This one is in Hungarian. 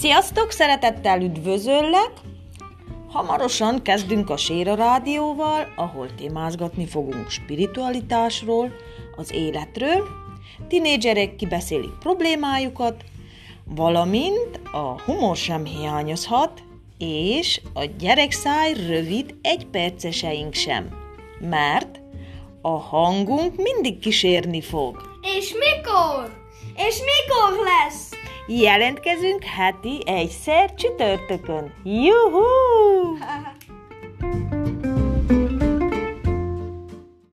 Sziasztok, szeretettel üdvözöllek! Hamarosan kezdünk a Séra Rádióval, ahol témázgatni fogunk spiritualitásról, az életről, tinédzserek kibeszélik problémájukat, valamint a humor sem hiányozhat, és a gyerekszáj rövid egyperceseink sem, mert a hangunk mindig kísérni fog. És mikor? És lesz? Jelentkezünk heti egyszer csütörtökön. Juhú!